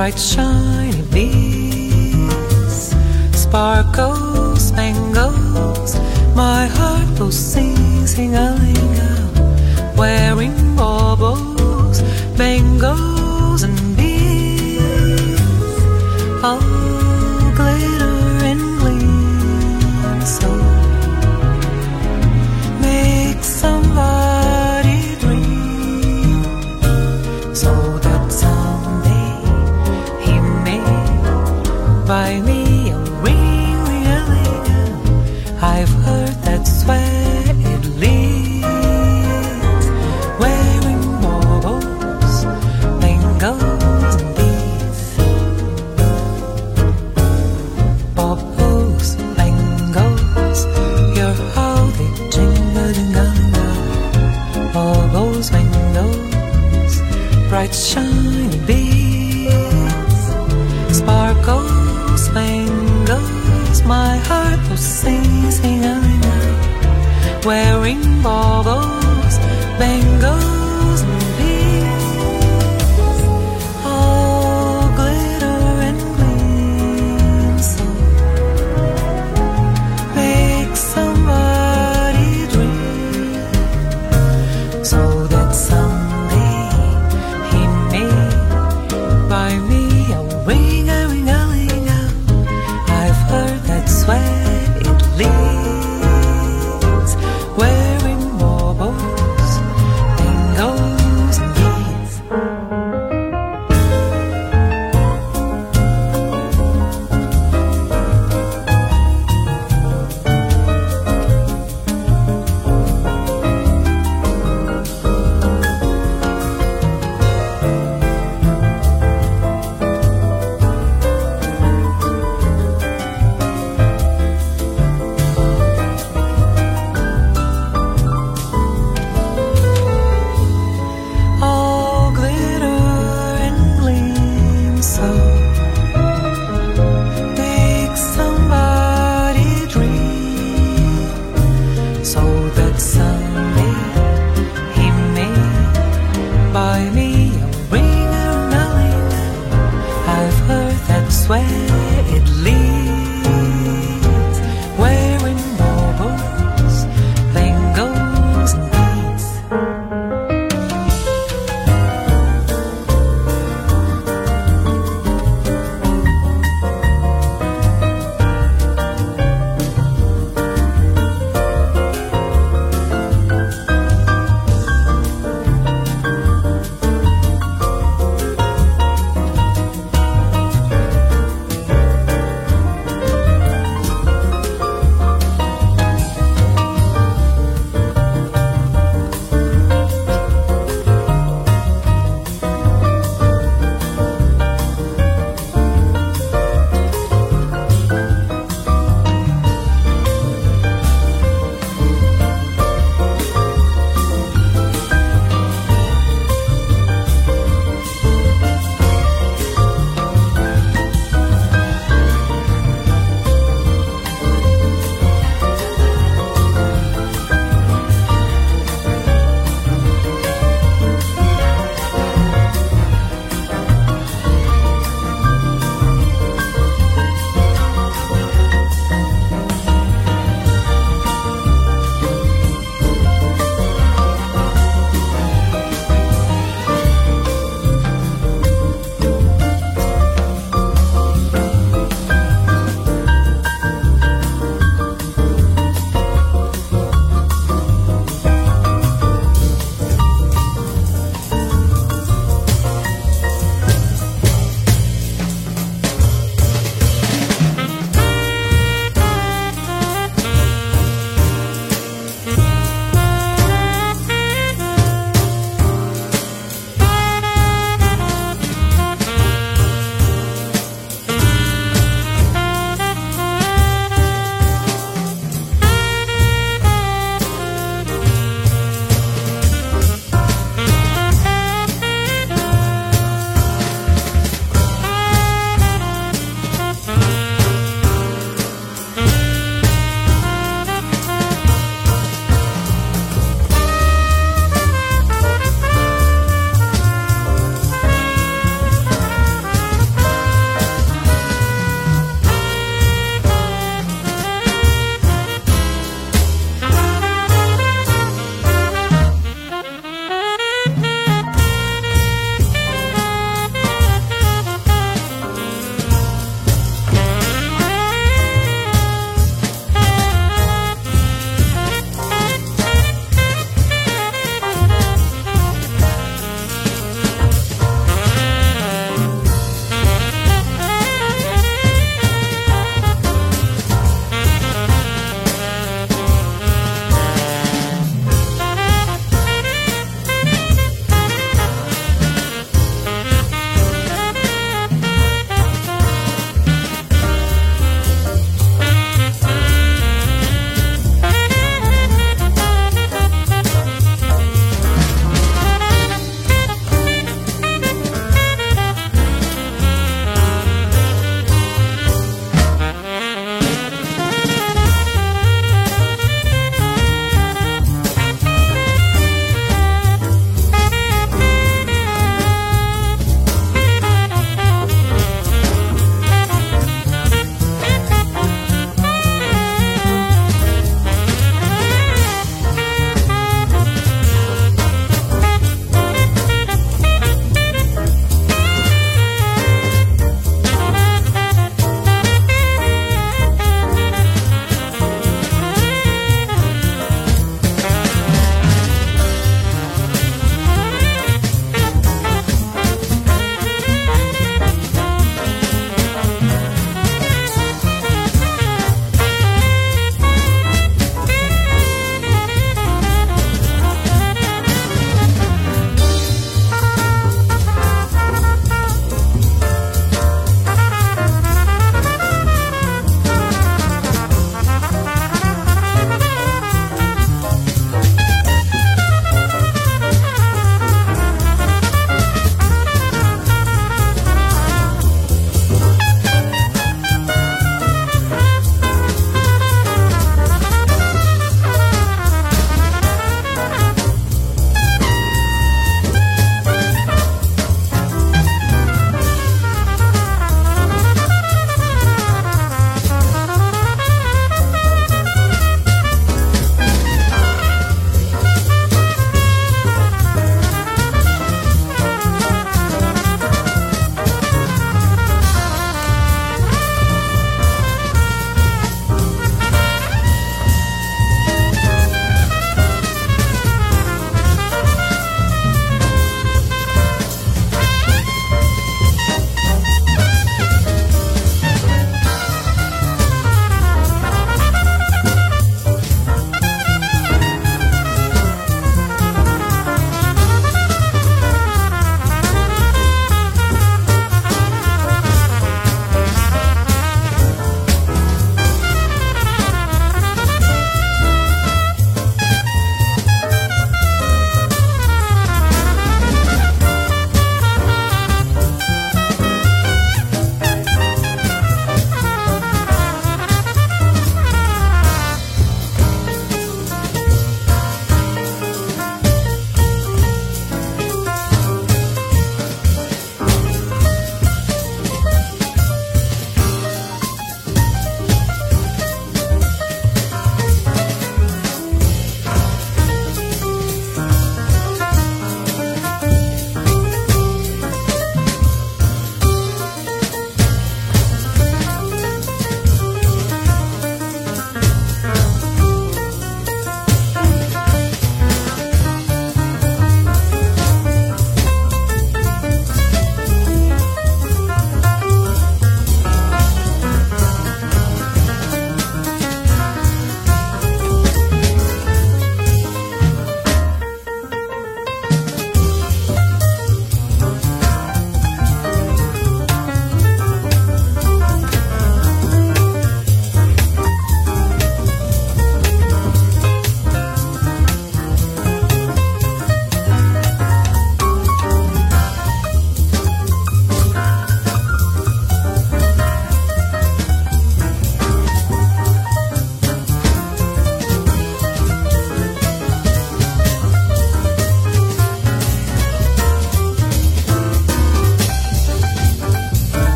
bright shiny beads, sparkles, spangles. My heart will sing, sing a lingo, wearing.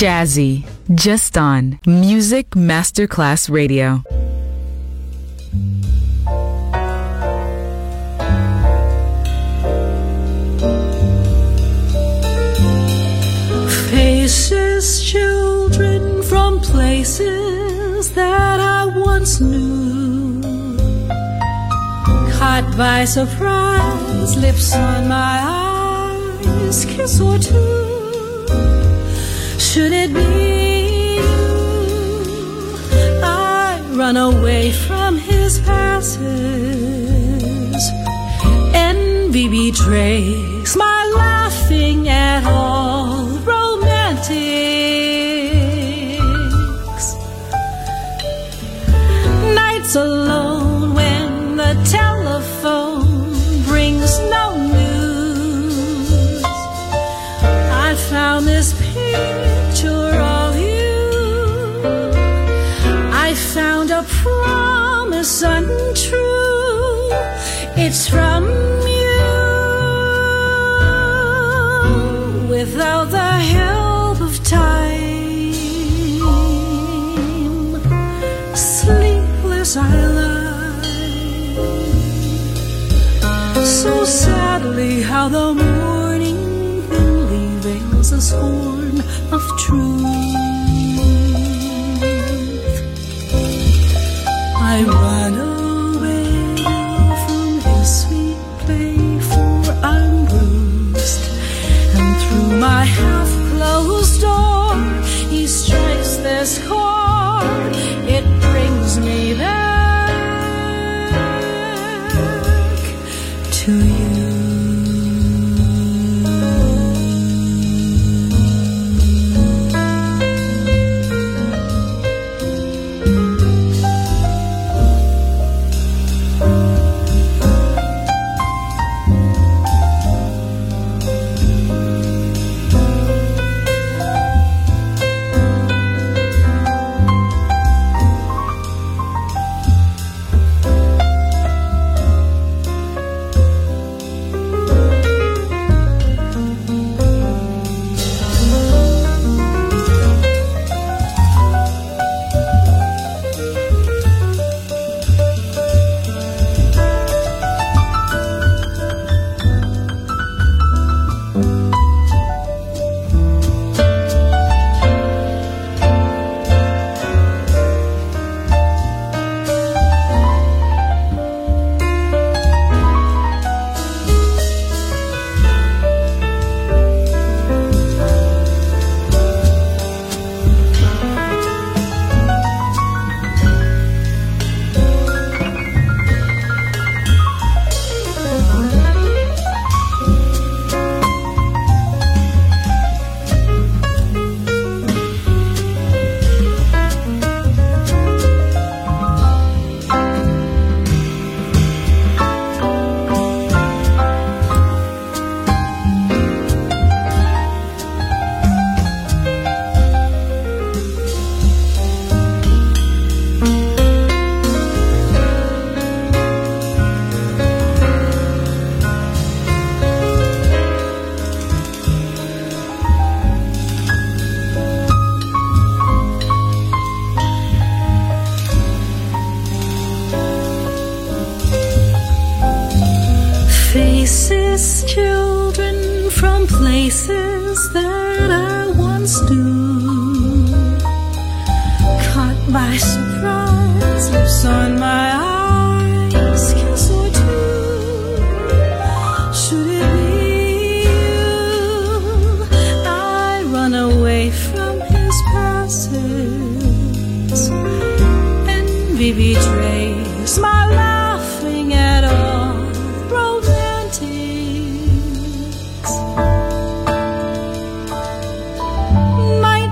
Jazzy, just on Music Masterclass Radio. Faces, children from places that I once knew. Caught by surprise, lips on my eyes, kiss or two should it be you, I run away from his passes. Envy betrays my laughing at all romantic. from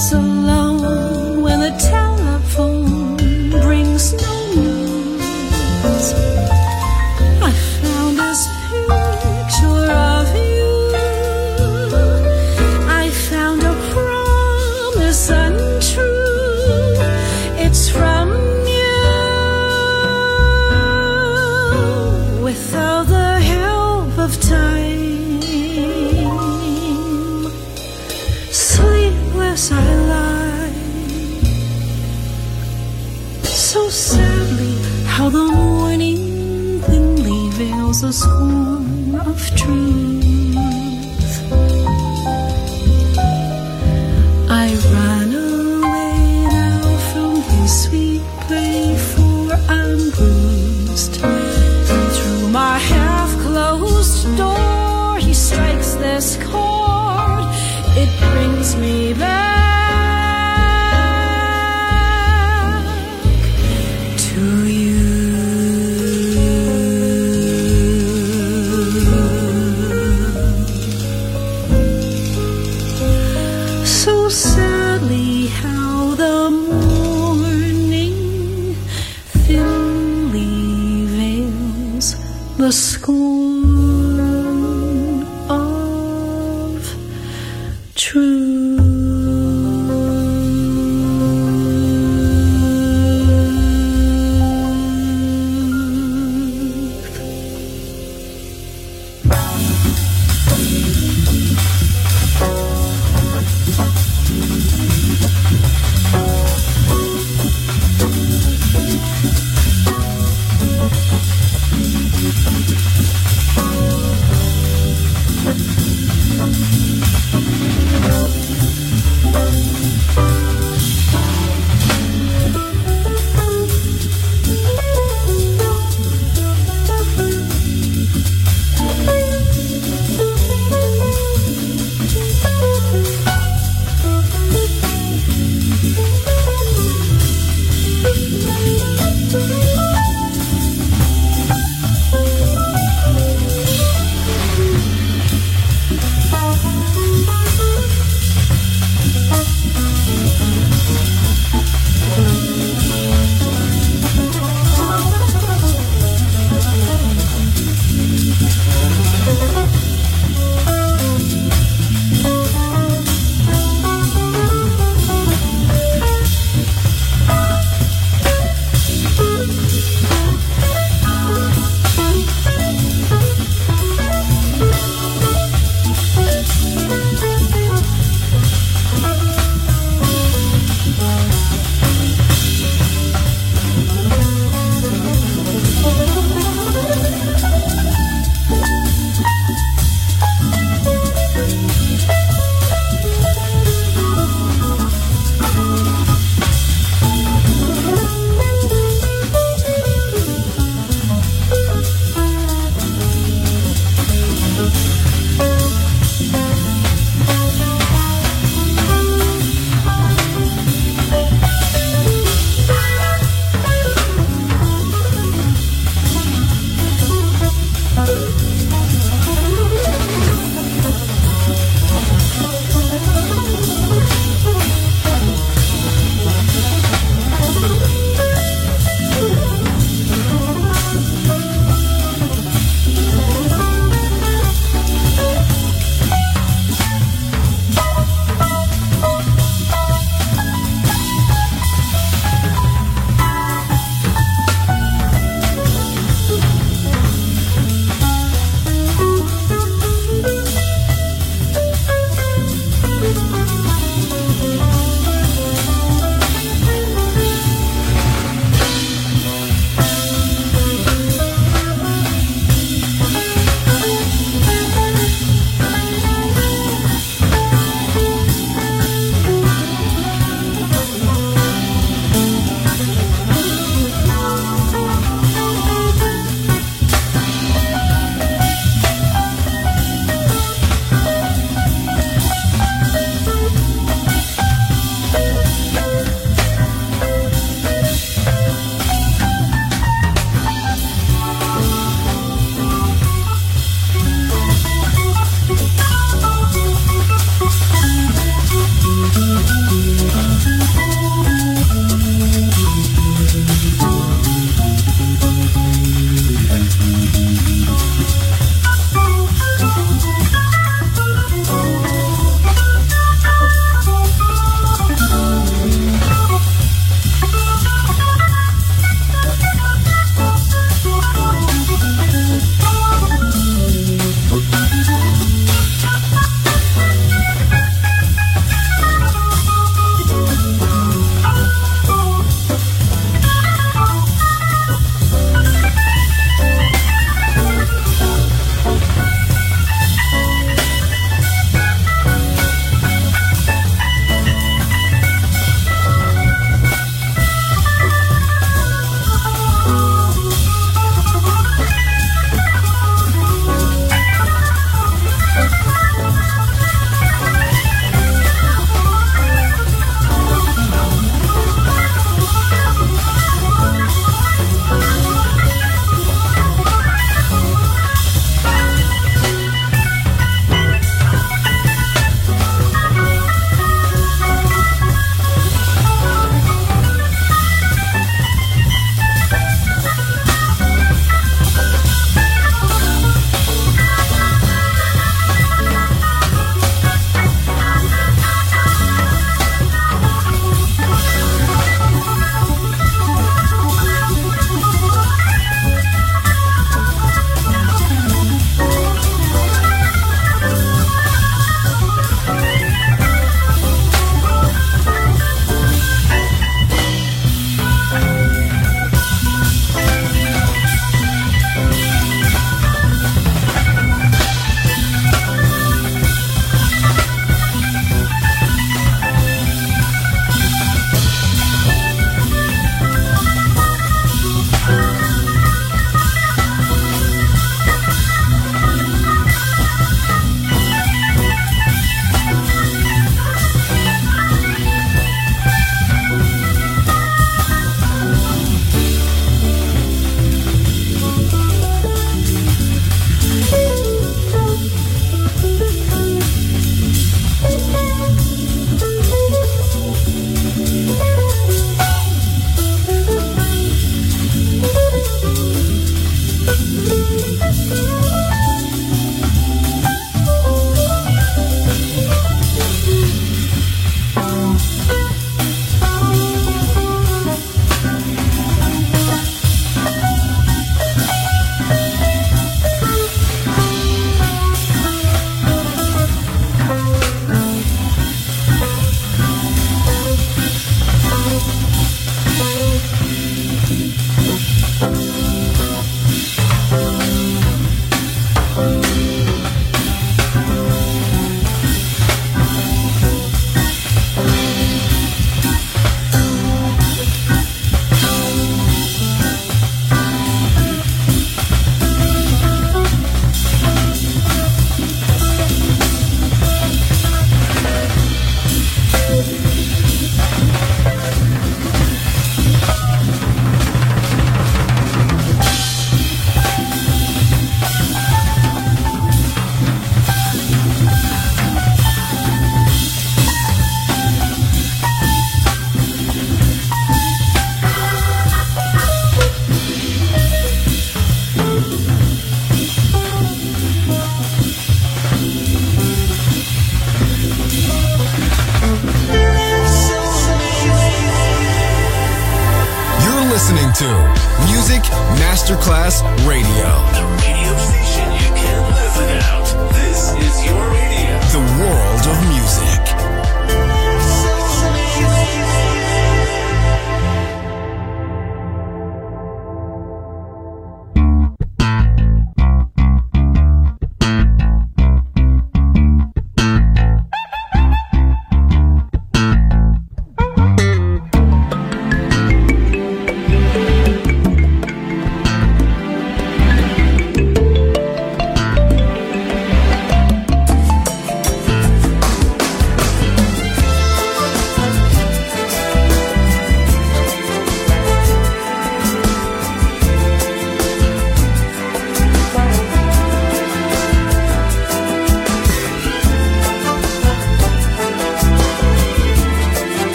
so long. Bye.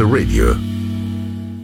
Radio.